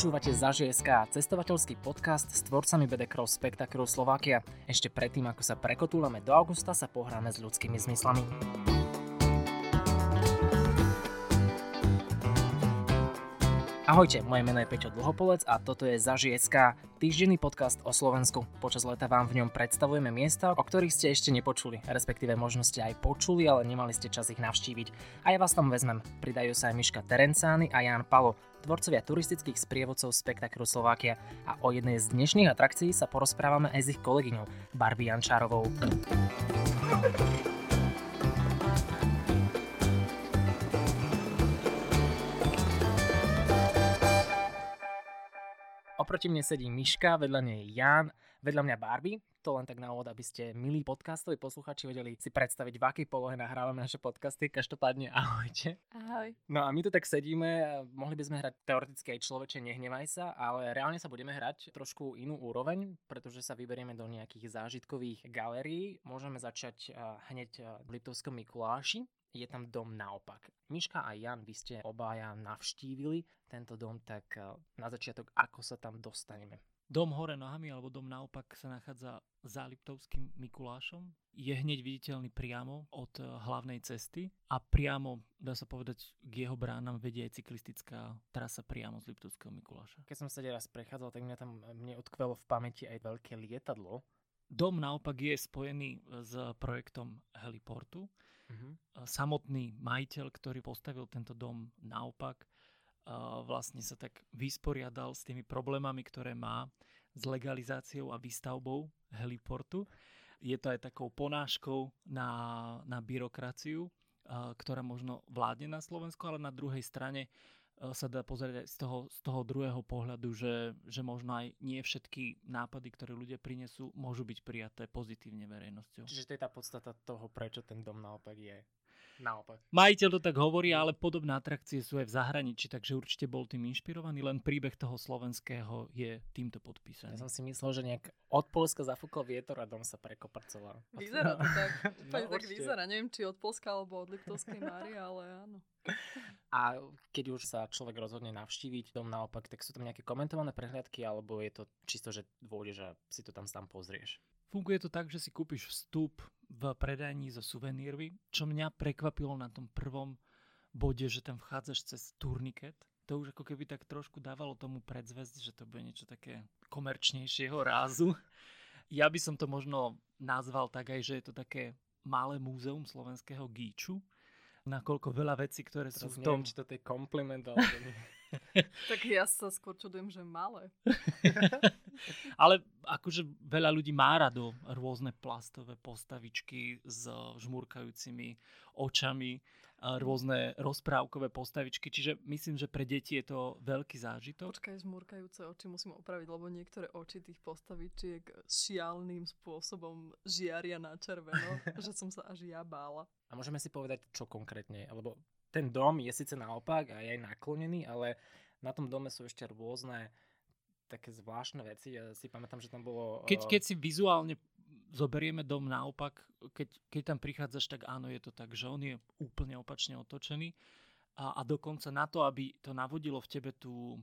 Počúvate Zažie.sk, cestovateľský podcast s tvorcami BD Cross Spectacle Slovakia. Ešte predtým, ako sa prekotúlame do augusta, sa pohráme s ľudskými zmyslami. Ahojte, moje meno je Peťo Dlhopolec a toto je Zažije.sk, týždenný podcast o Slovensku. Počas leta vám v ňom predstavujeme miesta, o ktorých ste ešte nepočuli, respektíve možno ste aj počuli, ale nemali ste čas ich navštíviť. A ja vás tam vezmem. Pridajú sa aj Miška Terencány a Jan Palo, tvorcovia turistických sprievodcov Spektakru Slovakia. A o jednej z dnešných atrakcií sa porozprávame aj s ich kolegyňou, Barbie Jančárovou. Oproti mne sedí Miška, vedľa nej Jan, vedľa mňa Barbie. To len tak na úvod, aby ste, milí podcastoví posluchači, vedeli si predstaviť, v akej polohe nahrávame naše podcasty. Každopádne ahojte. Ahoj. No a my tu tak sedíme, mohli by sme hrať teoreticky aj človeče, nehnevaj sa, ale reálne sa budeme hrať trošku inú úroveň, pretože sa vyberieme do nejakých zážitkových galérií. Môžeme začať hneď v Liptovskom Mikuláši, je tam dom naopak. Miška a Jan, vy ste obaja navštívili tento dom, tak eh, na začiatok, ako sa tam dostaneme? Dom hore nohami alebo dom naopak sa nachádza za Liptovským Mikulášom. Je hneď viditeľný priamo od eh, hlavnej cesty a priamo, dá sa povedať, k jeho bránam vedie aj cyklistická trasa priamo z Liptovského Mikuláša. Keď som sa raz prechádzal, tak mňa tam mne odkvelo v pamäti aj veľké lietadlo. Dom naopak je spojený s projektom Heliportu, Uh-huh. Samotný majiteľ, ktorý postavil tento dom naopak, vlastne sa tak vysporiadal s tými problémami, ktoré má s legalizáciou a výstavbou heliportu. Je to aj takou ponáškou na, na byrokraciu, ktorá možno vládne na Slovensku, ale na druhej strane sa dá pozrieť z toho, z toho druhého pohľadu, že, že možno aj nie všetky nápady, ktoré ľudia prinesú, môžu byť prijaté pozitívne verejnosťou. Čiže to je tá podstata toho, prečo ten dom naopak je. Naopak. Majiteľ to tak hovorí, ale podobné atrakcie sú aj v zahraničí, takže určite bol tým inšpirovaný, len príbeh toho slovenského je týmto podpísaný. Ja som si myslel, že nejak od Polska zafúkol vietor a dom sa prekoprcoval. Vyzerá to tak. no, tak vyzerá. Neviem, či od Polska alebo od Liptovskej Márie, ale áno. A keď už sa človek rozhodne navštíviť dom naopak, tak sú tam nejaké komentované prehliadky, alebo je to čisto, že vôjdeš a si to tam sám pozrieš? Funguje to tak, že si kúpiš vstup v predajní zo suvenírvy, čo mňa prekvapilo na tom prvom bode, že tam vchádzaš cez turniket. To už ako keby tak trošku dávalo tomu predzvesť, že to bude niečo také komerčnejšieho rázu. Ja by som to možno nazval tak aj, že je to také malé múzeum slovenského gíču, nakoľko veľa vecí, ktoré Teraz sú v tom... Neviem, či to je kompliment, alebo nie. tak ja sa skôr čudujem, že malé. Ale akože veľa ľudí má rado rôzne plastové postavičky s žmurkajúcimi očami, rôzne rozprávkové postavičky, čiže myslím, že pre deti je to veľký zážitok. Počkaj, žmurkajúce oči musím opraviť, lebo niektoré oči tých postavičiek šialným spôsobom žiaria na červeno, že som sa až ja bála. A môžeme si povedať, čo konkrétne, lebo ten dom je síce naopak a je aj naklonený, ale na tom dome sú ešte rôzne také zvláštne veci. Ja si pamätám, že tam bolo... Keď, keď si vizuálne zoberieme dom naopak, keď, keď tam prichádzaš, tak áno, je to tak, že on je úplne opačne otočený a, a dokonca na to, aby to navodilo v tebe tú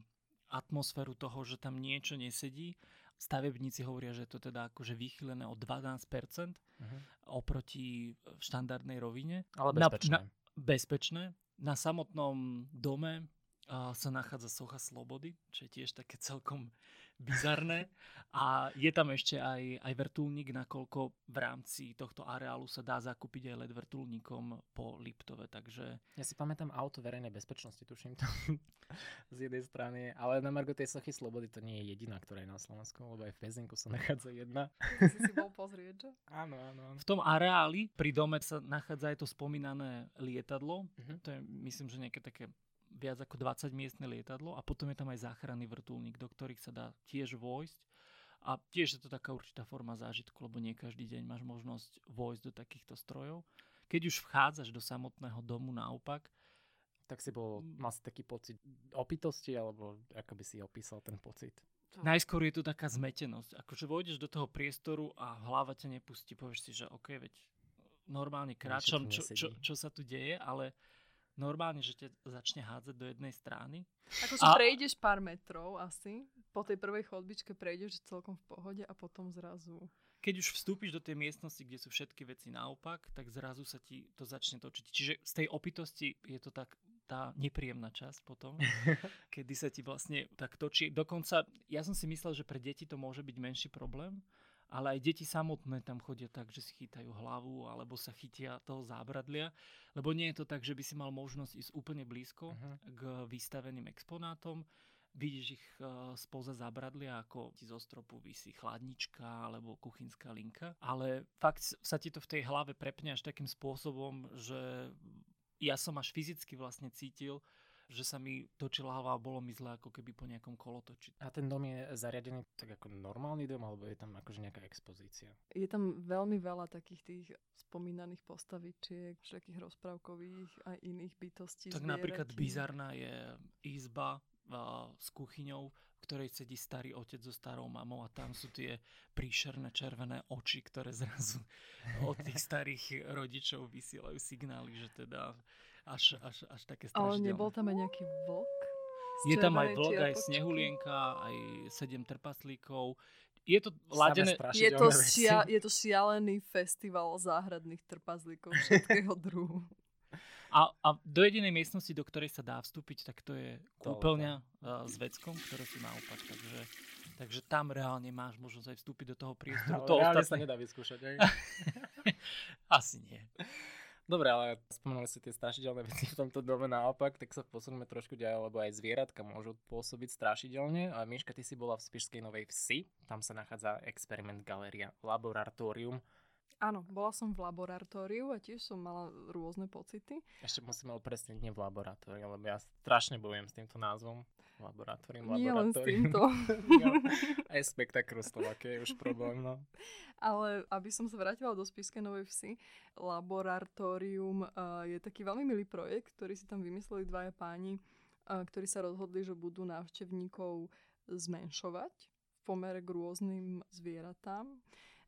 atmosféru toho, že tam niečo nesedí, stavebníci hovoria, že je to teda akože vychylené o 12% uh-huh. Mhm. oproti štandardnej rovine. Ale bezpečné. Na, na, bezpečné. Na samotnom dome sa nachádza socha Slobody, čo je tiež také celkom bizarné. A je tam ešte aj, aj vrtulník, nakoľko v rámci tohto areálu sa dá zakúpiť aj LED vrtulníkom po Liptove, takže... Ja si pamätám auto verejnej bezpečnosti, tuším to z jednej strany, ale na Margo tej sochy Slobody to nie je jediná, ktorá je na Slovensku, lebo aj v Pezinku sa nachádza jedna. Si si bol pozrieť, čo? Áno, áno, áno. V tom areáli pri dome sa nachádza aj to spomínané lietadlo, uh-huh. to je myslím, že nejaké také viac ako 20 miestne lietadlo a potom je tam aj záchranný vrtulník, do ktorých sa dá tiež vojsť. A tiež je to taká určitá forma zážitku, lebo nie každý deň máš možnosť vojsť do takýchto strojov. Keď už vchádzaš do samotného domu naopak, tak si bol, mal si taký pocit opitosti, alebo ako by si opísal ten pocit? Najskôr je tu taká zmetenosť. Akože vojdeš do toho priestoru a hlava ťa nepustí. Povieš si, že OK, veď normálne kráčam, čo, čo, čo sa tu deje, ale normálne, že ťa začne hádzať do jednej strany. Ako si a... prejdeš pár metrov asi, po tej prvej chodbičke prejdeš celkom v pohode a potom zrazu... Keď už vstúpiš do tej miestnosti, kde sú všetky veci naopak, tak zrazu sa ti to začne točiť. Čiže z tej opitosti je to tak tá nepríjemná časť potom, kedy sa ti vlastne tak točí. Dokonca, ja som si myslel, že pre deti to môže byť menší problém, ale aj deti samotné tam chodia tak, že si chytajú hlavu alebo sa chytia toho zábradlia, lebo nie je to tak, že by si mal možnosť ísť úplne blízko uh-huh. k vystaveným exponátom, vidíš ich uh, spoza zábradlia, ako ti zo stropu vysí chladnička alebo kuchynská linka, ale fakt sa ti to v tej hlave prepne až takým spôsobom, že ja som až fyzicky vlastne cítil, že sa mi točila hlava a bolo mi zle ako keby po nejakom kolotoči. A ten dom je zariadený tak ako normálny dom, alebo je tam akože nejaká expozícia? Je tam veľmi veľa takých tých spomínaných postavičiek, všetkých rozprávkových a iných bytostí. Tak napríklad bizarná je izba s kuchyňou, v ktorej sedí starý otec so starou mamou a tam sú tie príšerné červené oči, ktoré zrazu od tých starých rodičov vysielajú signály, že teda až, až, až také strašidelné. Ale nebol tam aj nejaký vlk? Je tam aj vlk, aj snehulienka, aj sedem trpaslíkov. Je to ladené... Je to, šia, je to šialený festival záhradných trpazlíkov všetkého druhu. A, a do jedinej miestnosti, do ktorej sa dá vstúpiť, tak to je kúpeľňa uh, s veckom, ktoré sú naopak. Takže, takže tam reálne máš možnosť aj vstúpiť do toho priestoru. Ale to reálne ostatné... sa nedá vyskúšať, aj? Asi nie. Dobre, ale spomenuli si tie strašidelné veci v tomto dome naopak, tak sa posuneme trošku ďalej, lebo aj zvieratka môžu pôsobiť strašidelne. A Miška, ty si bola v Spišskej Novej Vsi, tam sa nachádza experiment galéria Laboratórium. Áno, bola som v laboratóriu a tiež som mala rôzne pocity. Ešte musíme upresniť, nie v laboratóriu, lebo ja strašne bojujem s týmto názvom. Laboratórium, Nie len s týmto. Aj spektakl Slovakia je už problém, no. Ale aby som sa vrátila do Spiskej Novej Vsi, Laboratórium uh, je taký veľmi milý projekt, ktorý si tam vymysleli dvaja páni, uh, ktorí sa rozhodli, že budú návštevníkov zmenšovať v pomere k rôznym zvieratám.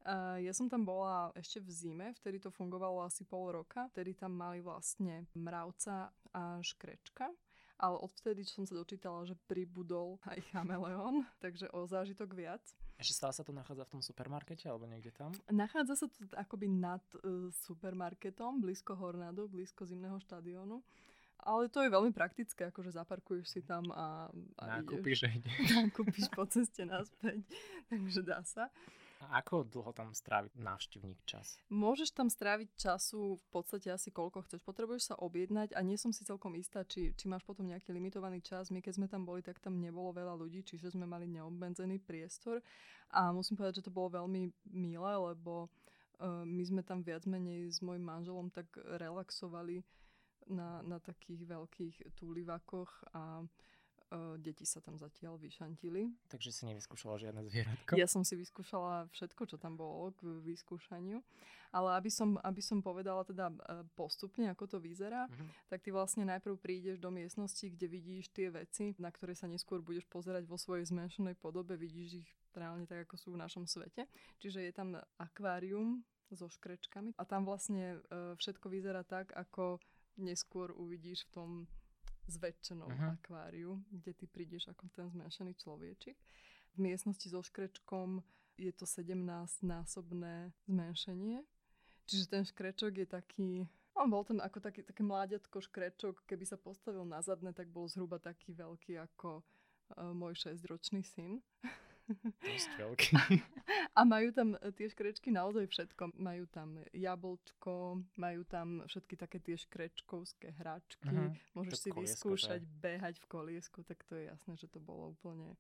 Uh, ja som tam bola ešte v zime, vtedy to fungovalo asi pol roka. Vtedy tam mali vlastne mravca a škrečka ale odvtedy som sa dočítala, že pribudol aj chameleón, takže o zážitok viac. Ešte stále sa to nachádza v tom supermarkete alebo niekde tam? Nachádza sa to akoby nad uh, supermarketom, blízko Hornado, blízko zimného štadiónu. Ale to je veľmi praktické, akože zaparkuješ si tam a, a Nakúpiš, ideš. Nakúpiš po ceste naspäť, takže dá sa. A ako dlho tam stráviť návštevník čas? Môžeš tam stráviť času v podstate asi koľko chceš. Potrebuješ sa objednať a nie som si celkom istá, či, či máš potom nejaký limitovaný čas. My keď sme tam boli, tak tam nebolo veľa ľudí, čiže sme mali neobmedzený priestor. A musím povedať, že to bolo veľmi milé, lebo uh, my sme tam viac menej s mojim manželom tak relaxovali na, na takých veľkých túlivakoch a Uh, deti sa tam zatiaľ vyšantili. Takže si nevyskúšala žiadne zvieratko? Ja som si vyskúšala všetko, čo tam bolo k vyskúšaniu. Ale aby som, aby som povedala teda e, postupne, ako to vyzerá, uh-huh. tak ty vlastne najprv prídeš do miestnosti, kde vidíš tie veci, na ktoré sa neskôr budeš pozerať vo svojej zmenšenej podobe. Vidíš ich reálne tak, ako sú v našom svete. Čiže je tam akvárium so škrečkami a tam vlastne uh, všetko vyzerá tak, ako neskôr uvidíš v tom zväčšenom uh-huh. akváriu, kde ty prídeš ako ten zmenšený človečik. V miestnosti so škrečkom je to 17-násobné zmenšenie. Čiže ten škrečok je taký... On bol ten ako taký, také mláďatko škrečok, keby sa postavil na zadne, tak bol zhruba taký veľký ako uh, môj 6-ročný syn. Dosť veľký. A majú tam e, tie škrečky naozaj všetko. Majú tam jablčko, majú tam všetky také tie škrečkovské hračky. Uh-huh. Môžeš to si vyskúšať že? behať v koliesku, tak to je jasné, že to bolo úplne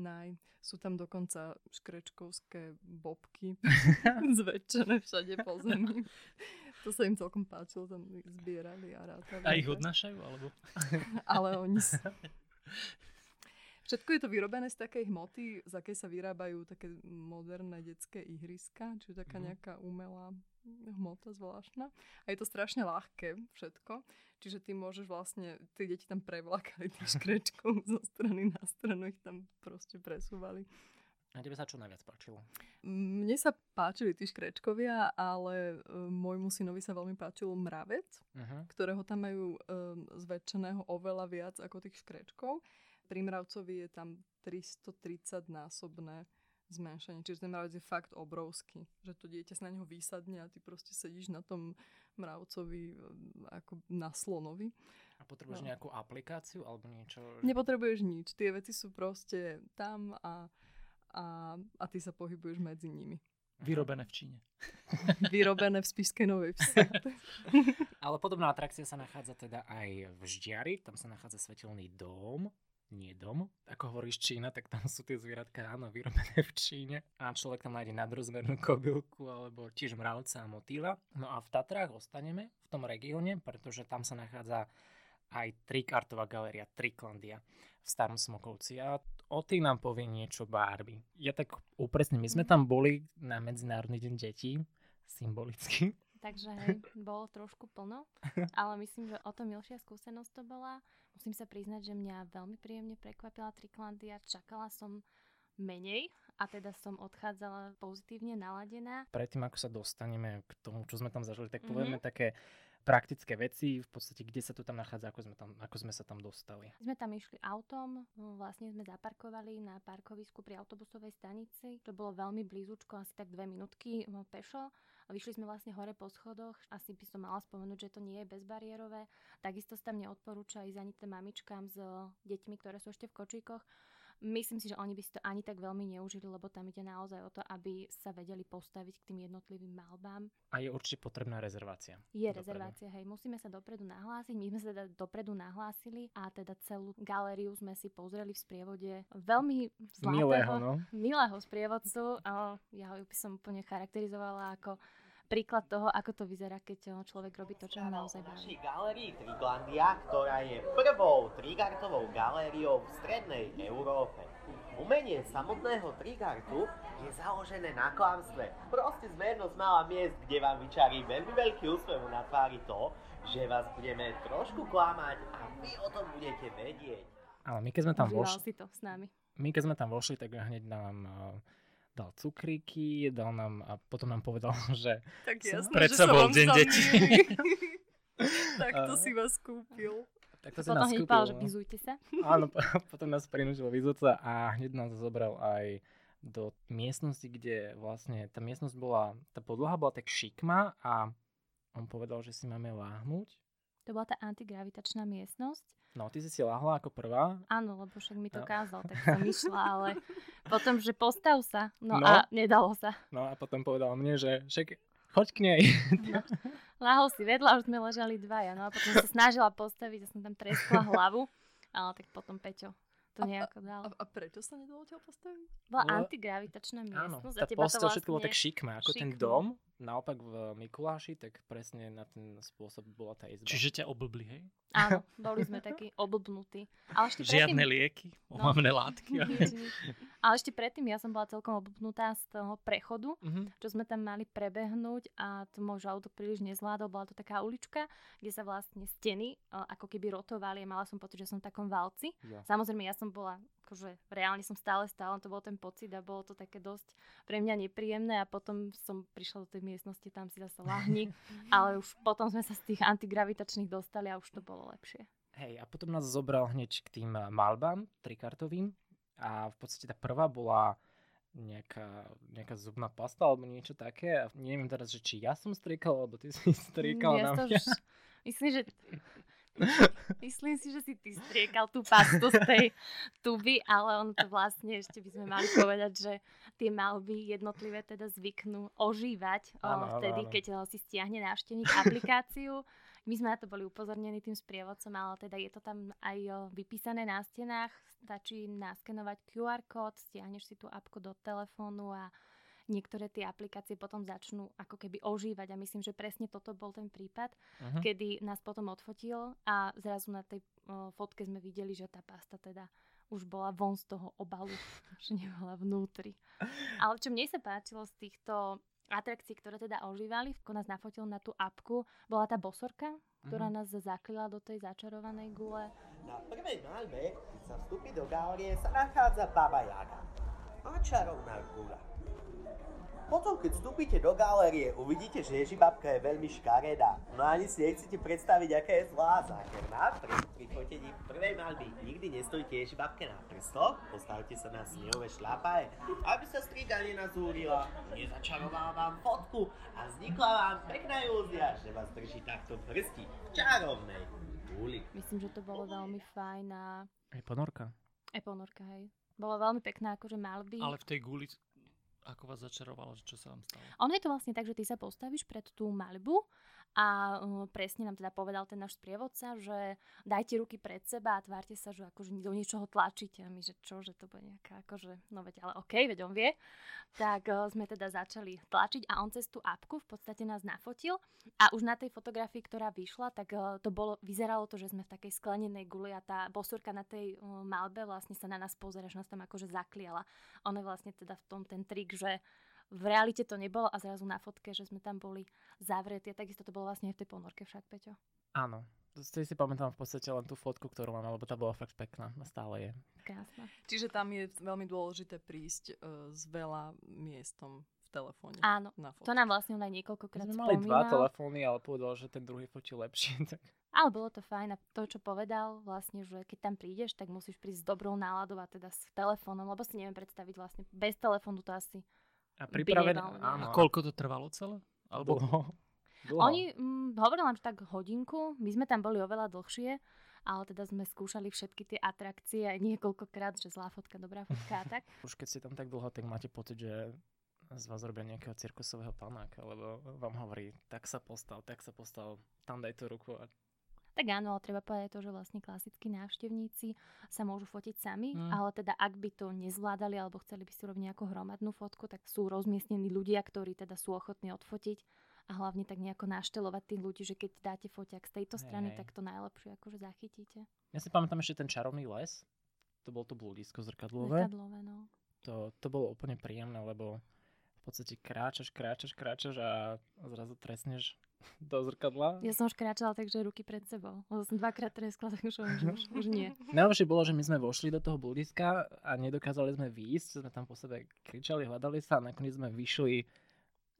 naj. Sú tam dokonca škrečkovské bobky zväčšené všade po zemi. To sa im celkom páčilo, tam ich zbierali a rátali. A ich odnášajú, alebo? Ale oni Všetko je to vyrobené z takej hmoty, z akej sa vyrábajú také moderné detské ihriska, čiže taká mm-hmm. nejaká umelá hmota zvláštna. A je to strašne ľahké všetko, čiže ty môžeš vlastne, tí deti tam prevlakali tých škrečkov zo strany na stranu, ich tam proste presúvali. A tebe sa čo najviac páčilo? Mne sa páčili tí škrečkovia, ale uh, môjmu synovi sa veľmi páčil mravec, uh-huh. ktorého tam majú um, zväčšeného oveľa viac ako tých škrečkov. Pri mravcovi je tam 330 násobné zmenšenie. Čiže ten mravec je fakt obrovský. Že to dieťa sa na neho vysadne a ty proste sedíš na tom mravcovi ako na slonovi. A potrebuješ no. nejakú aplikáciu alebo niečo? Nepotrebuješ nič. Tie veci sú proste tam a a, a ty sa pohybuješ medzi nimi. Vyrobené v Číne. Vyrobené v Spišskej Novej Vsi. Ale podobná atrakcia sa nachádza teda aj v Ždiari, tam sa nachádza svetelný dom, nie dom, ako hovoríš Čína, tak tam sú tie zvieratka áno vyrobené v Číne a človek tam nájde nadrozmernú kobylku alebo tiež mravca a motýla. No a v Tatrách ostaneme v tom regióne, pretože tam sa nachádza aj trikartová galéria Triklandia v Starom Smokovci a o tým nám povie niečo Barbie. Ja tak upresne, my sme tam boli na Medzinárodný deň detí, symbolicky. Takže hej, bolo trošku plno, ale myslím, že o to milšia skúsenosť to bola. Musím sa priznať, že mňa veľmi príjemne prekvapila Triklandia. Čakala som menej a teda som odchádzala pozitívne naladená. Predtým, ako sa dostaneme k tomu, čo sme tam zažili, tak povieme mm-hmm. také praktické veci, v podstate kde sa to tam nachádza, ako sme, tam, ako sme sa tam dostali. Sme tam išli autom, vlastne sme zaparkovali na parkovisku pri autobusovej stanici. To bolo veľmi blízučko, asi tak dve minútky pešo. Vyšli sme vlastne hore po schodoch, asi by som mala spomenúť, že to nie je bezbariérové. Takisto sa tam neodporúča ísť ani tým mamičkám s deťmi, ktoré sú ešte v kočíkoch Myslím si, že oni by si to ani tak veľmi neužili, lebo tam ide naozaj o to, aby sa vedeli postaviť k tým jednotlivým malbám. A je určite potrebná rezervácia. Je dopredu. rezervácia, hej. Musíme sa dopredu nahlásiť. My sme sa teda dopredu nahlásili a teda celú galériu sme si pozreli v sprievode veľmi zlatého, milého, no? milého sprievodcu. Ja ho by som úplne charakterizovala ako príklad toho, ako to vyzerá, keď človek robí to, čo ho naozaj baví. našej galérii Triglandia, ktorá je prvou trigartovou galériou v strednej Európe. Umenie samotného trigartu je založené na klamstve. Proste zmernosť mala miest, kde vám vyčarí veľmi veľký úsmev na tvári to, že vás budeme trošku klamať a vy o tom budete vedieť. Ale my keď sme tam vošli... si to s nami. My keď sme tam vošli, tak hneď nám uh, dal cukríky, dal nám a potom nám povedal, že tak jasné, predsa bol deň detí. tak to si vás kúpil. Tak to si potom nás kúpil. že vyzujte sa. Áno, potom nás prinúžil vyzúť sa a hneď nás zobral aj do miestnosti, kde vlastne tá miestnosť bola, tá podlaha bola tak šikma a on povedal, že si máme láhnuť. To bola tá antigravitačná miestnosť No, ty si si lahla ako prvá. Áno, lebo však mi to no. kázal, tak som išla, ale potom, že postav sa. No, no a nedalo sa. No a potom povedal mne, že však choď k nej. No. Lahol si vedľa, už sme ležali dvaja. No a potom sa snažila postaviť, ja som tam treskla hlavu. Ale tak potom Peťo to nejako dal. A, a prečo sa nedalo ťa postaviť? Bola no, antigravitačná miestnosť. Áno, tá postel všetko bolo tak šikmé, ako šikmé. ten dom. Naopak v Mikuláši, tak presne na ten spôsob bola tá izba. Čiže ťa oblbli, hej? Áno, boli sme takí oblbnutí. Ale ešte Žiadne predtým... lieky, omamné no, látky. Nič. Ale ešte predtým ja som bola celkom oblbnutá z toho prechodu, uh-huh. čo sme tam mali prebehnúť a to môj auto príliš nezvládol. Bola to taká ulička, kde sa vlastne steny ako keby rotovali mala som pocit, že som v takom valci. Ja. Samozrejme, ja som bola akože reálne som stále stála, to bol ten pocit a bolo to také dosť pre mňa nepríjemné a potom som prišla do tej miestnosti, tam si zase lahni, ale už potom sme sa z tých antigravitačných dostali a už to bolo lepšie. Hej, a potom nás zobral hneď k tým eh, malbám trikartovým a v podstate tá prvá bola nejaká, nejaká zubná pasta alebo niečo také a neviem teraz, že či ja som striekal, alebo ty si striekal ja na mňa. Už, myslím, že Myslím si, že si ty striekal tú pastu z tej tuby, ale on to vlastne ešte by sme mali povedať, že tie malby jednotlivé teda zvyknú ožívať áno, vtedy, áno. keď si stiahne návštevník aplikáciu. My sme na to boli upozornení tým sprievodcom, ale teda je to tam aj vypísané na stenách. Stačí naskenovať QR kód, stiahneš si tú apku do telefónu a niektoré tie aplikácie potom začnú ako keby ožívať a myslím, že presne toto bol ten prípad, uh-huh. kedy nás potom odfotil a zrazu na tej o, fotke sme videli, že tá pasta teda už bola von z toho obalu, že nebola vnútri. Ale čo mne sa páčilo z týchto atrakcií, ktoré teda ožívali, ako nás nafotil na tú apku, bola tá bosorka, ktorá uh-huh. nás zaklila do tej začarovanej gule. Na prvej malbe, keď sa vstúpi do galerie, sa nachádza Baba Jaga. a čarovná gula. Potom, keď vstúpite do galérie, uvidíte, že Ježibabka je veľmi škaredá. No ani si nechcete predstaviť, aká je zlá zákerná. Preto pri fotení prvej malby nikdy nestojíte Ježibabke na prstoch, postavte sa na snehové šlapaje, aby sa striga nenazúrila, nezačarovala vám fotku a vznikla vám pekná ilúzia, že vás drží takto prsti v čarovnej guli. Myslím, že to bolo veľmi fajn a... Aj ponorka. Aj ponorka, hej. Bolo veľmi pekná akože malby. Ale v tej guli ako vás začarovalo, čo sa vám stalo? Ono je to vlastne tak, že ty sa postavíš pred tú malbu a uh, presne nám teda povedal ten náš sprievodca, že dajte ruky pred seba a tvárte sa, že akože do niečoho tlačíte. A my, že čo, že to bude nejaká akože, no veď ale okej, okay, veď on vie. Tak uh, sme teda začali tlačiť a on cez tú apku v podstate nás nafotil a už na tej fotografii, ktorá vyšla, tak uh, to bolo, vyzeralo to, že sme v takej sklenenej guli a tá bosurka na tej uh, malbe vlastne sa na nás pozera, že nás tam akože zakliala. Je vlastne teda v tom ten trik, že v realite to nebolo a zrazu na fotke, že sme tam boli zavretí. A takisto to bolo vlastne aj v tej ponorke však, Peťo. Áno. Si si pamätám v podstate len tú fotku, ktorú mám, lebo tá bola fakt pekná a stále je. Krásna. Čiže tam je veľmi dôležité prísť uh, s veľa miestom v telefóne. Áno, na to nám vlastne aj niekoľkokrát My mali dva telefóny, ale povedal, že ten druhý fotí lepšie. Tak... Ale bolo to fajn a to, čo povedal, vlastne, že keď tam prídeš, tak musíš prísť s dobrou náladou a teda s telefónom, lebo si neviem predstaviť vlastne, bez telefónu to asi a pripravené, áno. A koľko to trvalo celé? Alebo... Dlho. Dlho. Oni mm, hovorili nám, že tak hodinku, my sme tam boli oveľa dlhšie, ale teda sme skúšali všetky tie atrakcie aj niekoľkokrát, že zlá fotka, dobrá fotka a tak. Už keď ste tam tak dlho, tak máte pocit, že z vás robia nejakého cirkusového panáka, lebo vám hovorí, tak sa postav, tak sa postav, tam daj tú ruku a tak áno, ale treba povedať to, že vlastne klasickí návštevníci sa môžu fotiť sami, mm. ale teda ak by to nezvládali alebo chceli by si robiť nejakú hromadnú fotku, tak sú rozmiestnení ľudia, ktorí teda sú ochotní odfotiť a hlavne tak nejako naštelovať tých ľudí, že keď dáte foťak z tejto strany, hey. tak to najlepšie akože zachytíte. Ja si pamätám ešte ten čarovný les, to bol to blúdisko zrkadlové. Zrkadlové, no. To, to bolo úplne príjemné, lebo v podstate kráčaš, kráčaš, kráčaš a zrazu trestneš do zrkadla. Ja som už kráčala takže ruky pred sebou. Lebo som dvakrát treskla, tak už, už, už nie. Najhoršie bolo, že my sme vošli do toho bludiska a nedokázali sme výjsť. Sme tam po sebe kričali, hľadali sa a nakoniec sme vyšli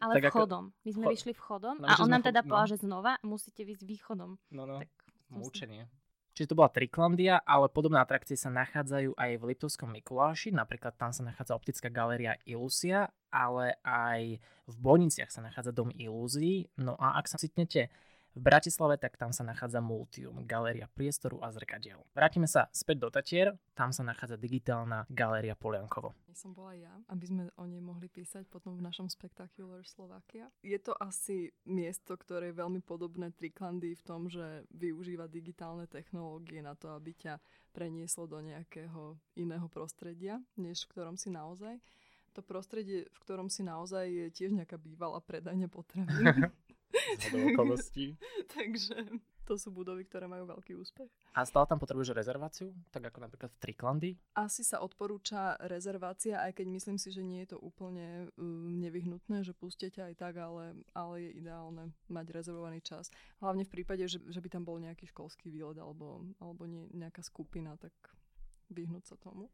ale tak vchodom. Ako... My sme Chod... vyšli vchodom no, a on nám teda povedal, no. že znova musíte výjsť východom. No, no. Tak Múčenie. Čiže to bola Triklandia, ale podobné atrakcie sa nachádzajú aj v Liptovskom Mikuláši, napríklad tam sa nachádza optická galéria Ilusia, ale aj v Boniciach sa nachádza Dom ilúzií. No a ak sa citnete v Bratislave, tak tam sa nachádza Multium, galéria priestoru a zrkadiel. Vrátime sa späť do Tatier, tam sa nachádza digitálna galéria Poliankovo. Som bola ja, aby sme o nej mohli písať potom v našom Spectacular Slovakia. Je to asi miesto, ktoré je veľmi podobné Triklandy v tom, že využíva digitálne technológie na to, aby ťa prenieslo do nejakého iného prostredia, než v ktorom si naozaj. To prostredie, v ktorom si naozaj je tiež nejaká bývalá predajňa potravín. okolností. Takže to sú budovy, ktoré majú veľký úspech. A stále tam potrebuješ rezerváciu? Tak ako napríklad v Triklandy? Asi sa odporúča rezervácia, aj keď myslím si, že nie je to úplne um, nevyhnutné, že pustíte aj tak, ale, ale je ideálne mať rezervovaný čas. Hlavne v prípade, že, že by tam bol nejaký školský výlet alebo, alebo nie, nejaká skupina, tak vyhnúť sa tomu.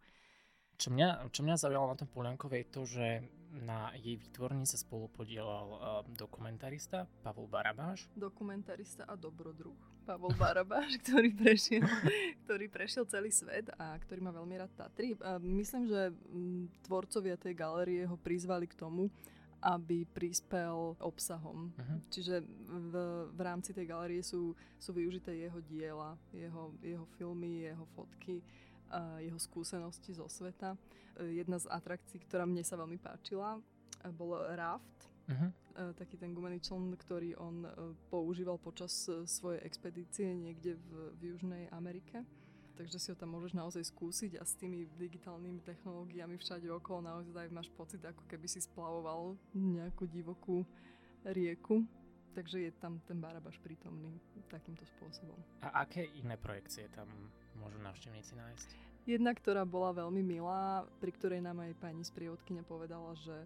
Čo mňa, čo mňa zaujalo na tom Poliankove je to, že na jej výtvorni sa spolu podielal uh, dokumentarista Pavol Barabáš. Dokumentarista a dobrodruh Pavol Barabáš, ktorý prešiel, ktorý prešiel celý svet a ktorý má veľmi rád Tatry. A myslím, že m, tvorcovia tej galerie ho prizvali k tomu, aby prispel obsahom. Uh-huh. Čiže v, v rámci tej galerie sú, sú využité jeho diela, jeho, jeho filmy, jeho fotky jeho skúsenosti zo sveta. E, jedna z atrakcií, ktorá mne sa veľmi páčila, e, bol raft. Uh-huh. Taký ten gumený čln, ktorý on používal počas svojej expedície niekde v, v Južnej Amerike. Takže si ho tam môžeš naozaj skúsiť a s tými digitálnymi technológiami všade okolo naozaj máš pocit, ako keby si splavoval nejakú divokú rieku. Takže je tam ten Barabaš prítomný takýmto spôsobom. A aké iné projekcie tam môžu návštevníci nájsť? Jedna, ktorá bola veľmi milá, pri ktorej nám aj pani sprievodkynia povedala, že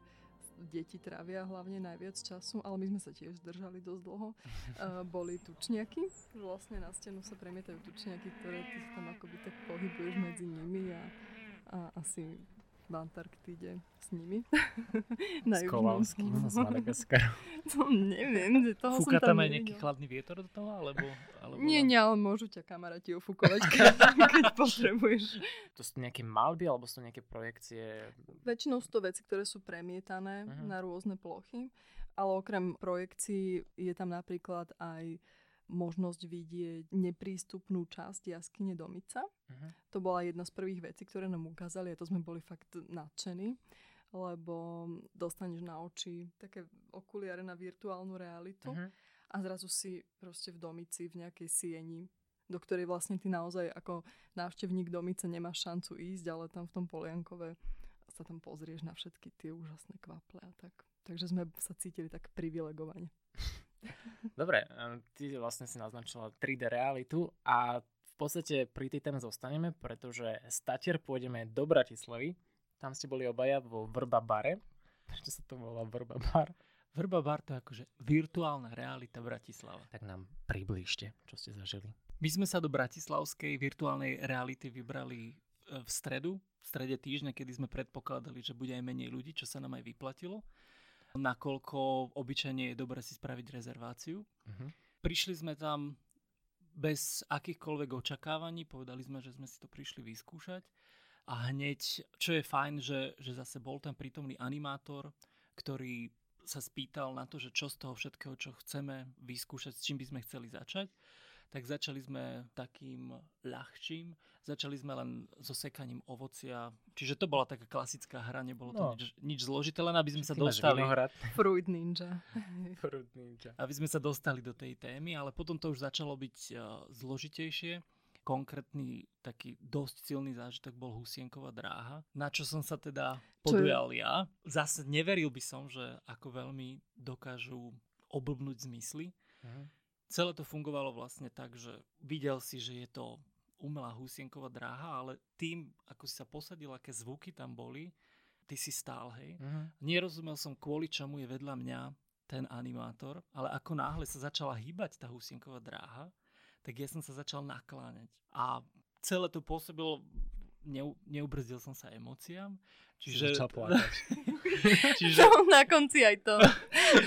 deti trávia hlavne najviac času, ale my sme sa tiež zdržali dosť dlho. Uh, boli tučniaky, vlastne na stenu sa premietajú tučniaky, ktoré ty tam akoby tak pohybuješ medzi nimi a, a asi v Antarktíde s nimi. na s Kovalským z Madagaskaru. to neviem, že toho Fúka som tam tam aj nejaký chladný vietor do toho? Alebo, alebo nie, nie, ale môžu ťa kamaráti ofúkovať, keď, keď potrebuješ. To sú nejaké malby alebo sú nejaké projekcie? Väčšinou sú to veci, ktoré sú premietané uh-huh. na rôzne plochy, ale okrem projekcií je tam napríklad aj možnosť vidieť neprístupnú časť jaskyne Domica. Uh-huh. To bola jedna z prvých vecí, ktoré nám ukázali a to sme boli fakt nadšení, lebo dostaneš na oči také okuliare na virtuálnu realitu uh-huh. a zrazu si proste v Domici, v nejakej sieni, do ktorej vlastne ty naozaj ako návštevník Domice nemáš šancu ísť, ale tam v tom Poliankove sa tam pozrieš na všetky tie úžasné kvaple a tak. Takže sme sa cítili tak privilegovane. Dobre, ty vlastne si naznačila 3D realitu a v podstate pri tej téme zostaneme, pretože z Tatier pôjdeme do Bratislavy. Tam ste boli obaja vo Vrba bare. Prečo sa to volá Vrba bar? Vrba bar to je akože virtuálna realita Bratislava. Tak nám priblížte, čo ste zažili. My sme sa do bratislavskej virtuálnej reality vybrali e, v stredu, v strede týždňa, kedy sme predpokladali, že bude aj menej ľudí, čo sa nám aj vyplatilo nakoľko obyčajne je dobre si spraviť rezerváciu. Uh-huh. Prišli sme tam bez akýchkoľvek očakávaní, povedali sme, že sme si to prišli vyskúšať a hneď, čo je fajn, že, že zase bol tam prítomný animátor, ktorý sa spýtal na to, že čo z toho všetkého, čo chceme vyskúšať, s čím by sme chceli začať tak začali sme takým ľahčím. Začali sme len so sekaním ovocia. Čiže to bola taká klasická hra, nebolo to no. nič, nič zložité, len aby sme sa dostali... Fruit Ninja. Fruit Ninja. Aby sme sa dostali do tej témy, ale potom to už začalo byť uh, zložitejšie konkrétny taký dosť silný zážitok bol Husienková dráha, na čo som sa teda podujal ja. Zase neveril by som, že ako veľmi dokážu oblbnúť zmysly. Uh-huh celé to fungovalo vlastne tak, že videl si, že je to umelá husienková dráha, ale tým, ako si sa posadil, aké zvuky tam boli, ty si stál, hej. Uh-huh. Nerozumel som, kvôli čomu je vedľa mňa ten animátor, ale ako náhle sa začala hýbať tá husienková dráha, tak ja som sa začal nakláňať. A celé to pôsobilo, neu, neubrzdil som sa emóciám, čiže... Čiže... na konci aj to.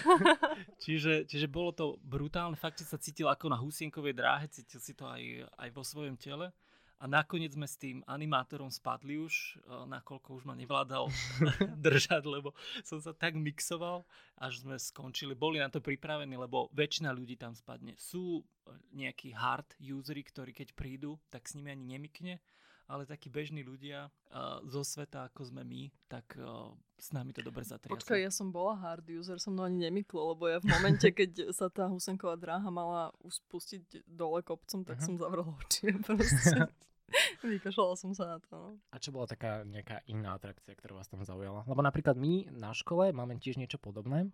čiže, čiže bolo to brutálne, fakt, že sa cítil ako na husienkovej dráhe, cítil si to aj, aj vo svojom tele. A nakoniec sme s tým animátorom spadli už, e, nakoľko už ma nevládal držať, lebo som sa tak mixoval, až sme skončili. Boli na to pripravení, lebo väčšina ľudí tam spadne. Sú e, nejakí hard usery, ktorí keď prídu, tak s nimi ani nemikne ale takí bežní ľudia uh, zo sveta, ako sme my, tak uh, s nami to dobre zatriaslo. Počkaj, ja som bola hard user, som to ani nemyklo, lebo ja v momente, keď sa tá Husenková dráha mala už spustiť dole kopcom, tak uh-huh. som zavrela oči proste. Vykašľala som sa na to. No. A čo bola taká nejaká iná atrakcia, ktorá vás tam zaujala? Lebo napríklad my na škole máme tiež niečo podobné.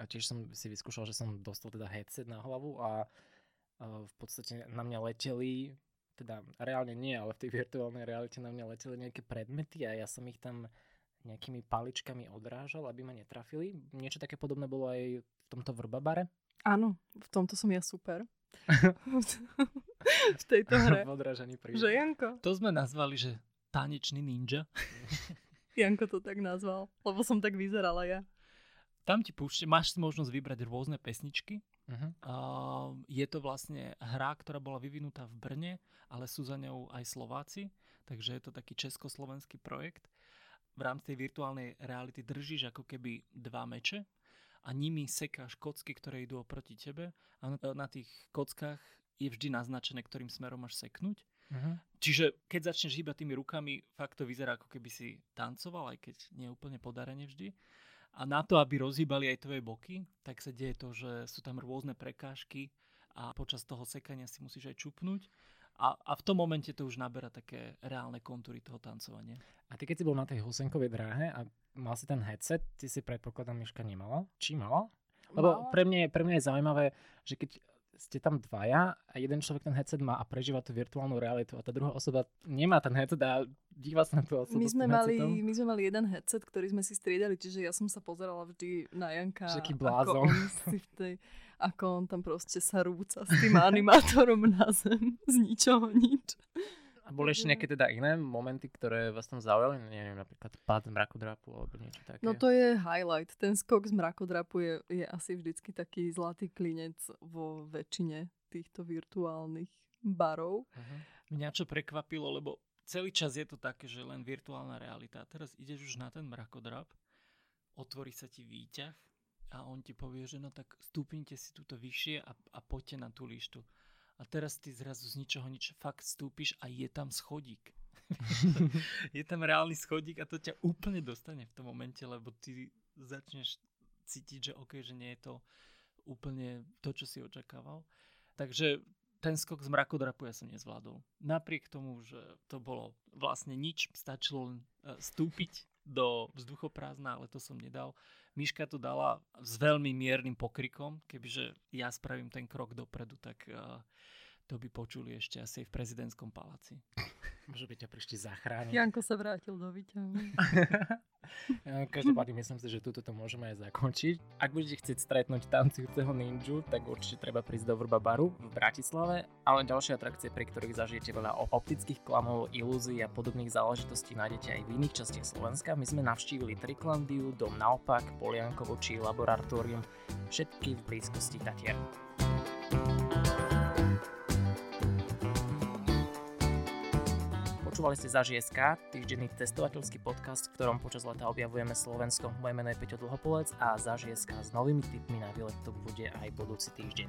A tiež som si vyskúšal, že som dostal teda headset na hlavu a v podstate na mňa leteli teda reálne nie, ale v tej virtuálnej realite na mňa leteli nejaké predmety a ja som ich tam nejakými paličkami odrážal, aby ma netrafili. Niečo také podobné bolo aj v tomto vrbabare? Áno, v tomto som ja super. v tejto hre. v odrážaní Že Janko? To sme nazvali, že tanečný ninja. Janko to tak nazval, lebo som tak vyzerala ja. Tam ti púšte, máš možnosť vybrať rôzne pesničky Uh-huh. Uh, je to vlastne hra, ktorá bola vyvinutá v Brne, ale sú za ňou aj Slováci, takže je to taký československý projekt. V rámci tej virtuálnej reality držíš ako keby dva meče a nimi sekáš kocky, ktoré idú oproti tebe a na tých kockách je vždy naznačené, ktorým smerom máš seknúť. Uh-huh. Čiže keď začneš hýbať tými rukami, fakt to vyzerá ako keby si tancoval, aj keď nie úplne podarene vždy. A na to, aby rozhýbali aj tvoje boky, tak sa deje to, že sú tam rôzne prekážky a počas toho sekania si musíš aj čupnúť. A, a v tom momente to už naberá také reálne kontúry toho tancovania. A ty keď si bol na tej Husenkovej dráhe a mal si ten headset, ty si predpokladám Miška nemala? Či mala? Lebo pre mňa, pre mňa je zaujímavé, že keď ste tam dvaja a jeden človek ten headset má a prežíva tú virtuálnu realitu a tá druhá osoba nemá ten headset a díva sa na tú osobu my sme, mali, my sme mali jeden headset, ktorý sme si striedali, čiže ja som sa pozerala vždy na Janka. Taký blázon. Ako on, si v tej, ako on tam proste sa rúca s tým animátorom na zem z ničoho nič. A boli ešte nejaké teda iné momenty, ktoré vás tam zaujali? Neviem, napríklad pád mrakodrapu alebo niečo také? No to je highlight. Ten skok z mrakodrapu je, je asi vždycky taký zlatý klinec vo väčšine týchto virtuálnych barov. Uh-huh. Mňa čo prekvapilo, lebo celý čas je to také, že len virtuálna realita. A teraz ideš už na ten mrakodrap, otvorí sa ti výťah a on ti povie, že no tak stúpnite si túto vyššie a, a poďte na tú lištu a teraz ty zrazu z ničoho nič fakt stúpiš a je tam schodík. je tam reálny schodík a to ťa úplne dostane v tom momente, lebo ty začneš cítiť, že OK, že nie je to úplne to, čo si očakával. Takže ten skok z mrakodrapu ja som nezvládol. Napriek tomu, že to bolo vlastne nič, stačilo len e, stúpiť do vzduchoprázdna, ale to som nedal. Miška to dala s veľmi miernym pokrikom, kebyže ja spravím ten krok dopredu, tak uh, to by počuli ešte asi v prezidentskom paláci. Možno by ťa prišli zachrániť. Janko sa vrátil do výťahu. Každopádne myslím si, že túto to môžeme aj zakončiť. Ak budete chcieť stretnúť tancujúceho ninju, tak určite treba prísť do Vrba baru v Bratislave, ale ďalšie atrakcie, pri ktorých zažijete veľa optických klamov, ilúzií a podobných záležitostí nájdete aj v iných častiach Slovenska. My sme navštívili Triklandiu, Dom naopak, Poliankovo či Laboratórium, všetky v blízkosti Tatier. Počúvali ste za ŽSK, týždenný testovateľský podcast, v ktorom počas leta objavujeme Slovensko. Moje meno je Peťo Dlhopolec a za ŽSK s novými tipmi na výlet to bude aj budúci týždeň.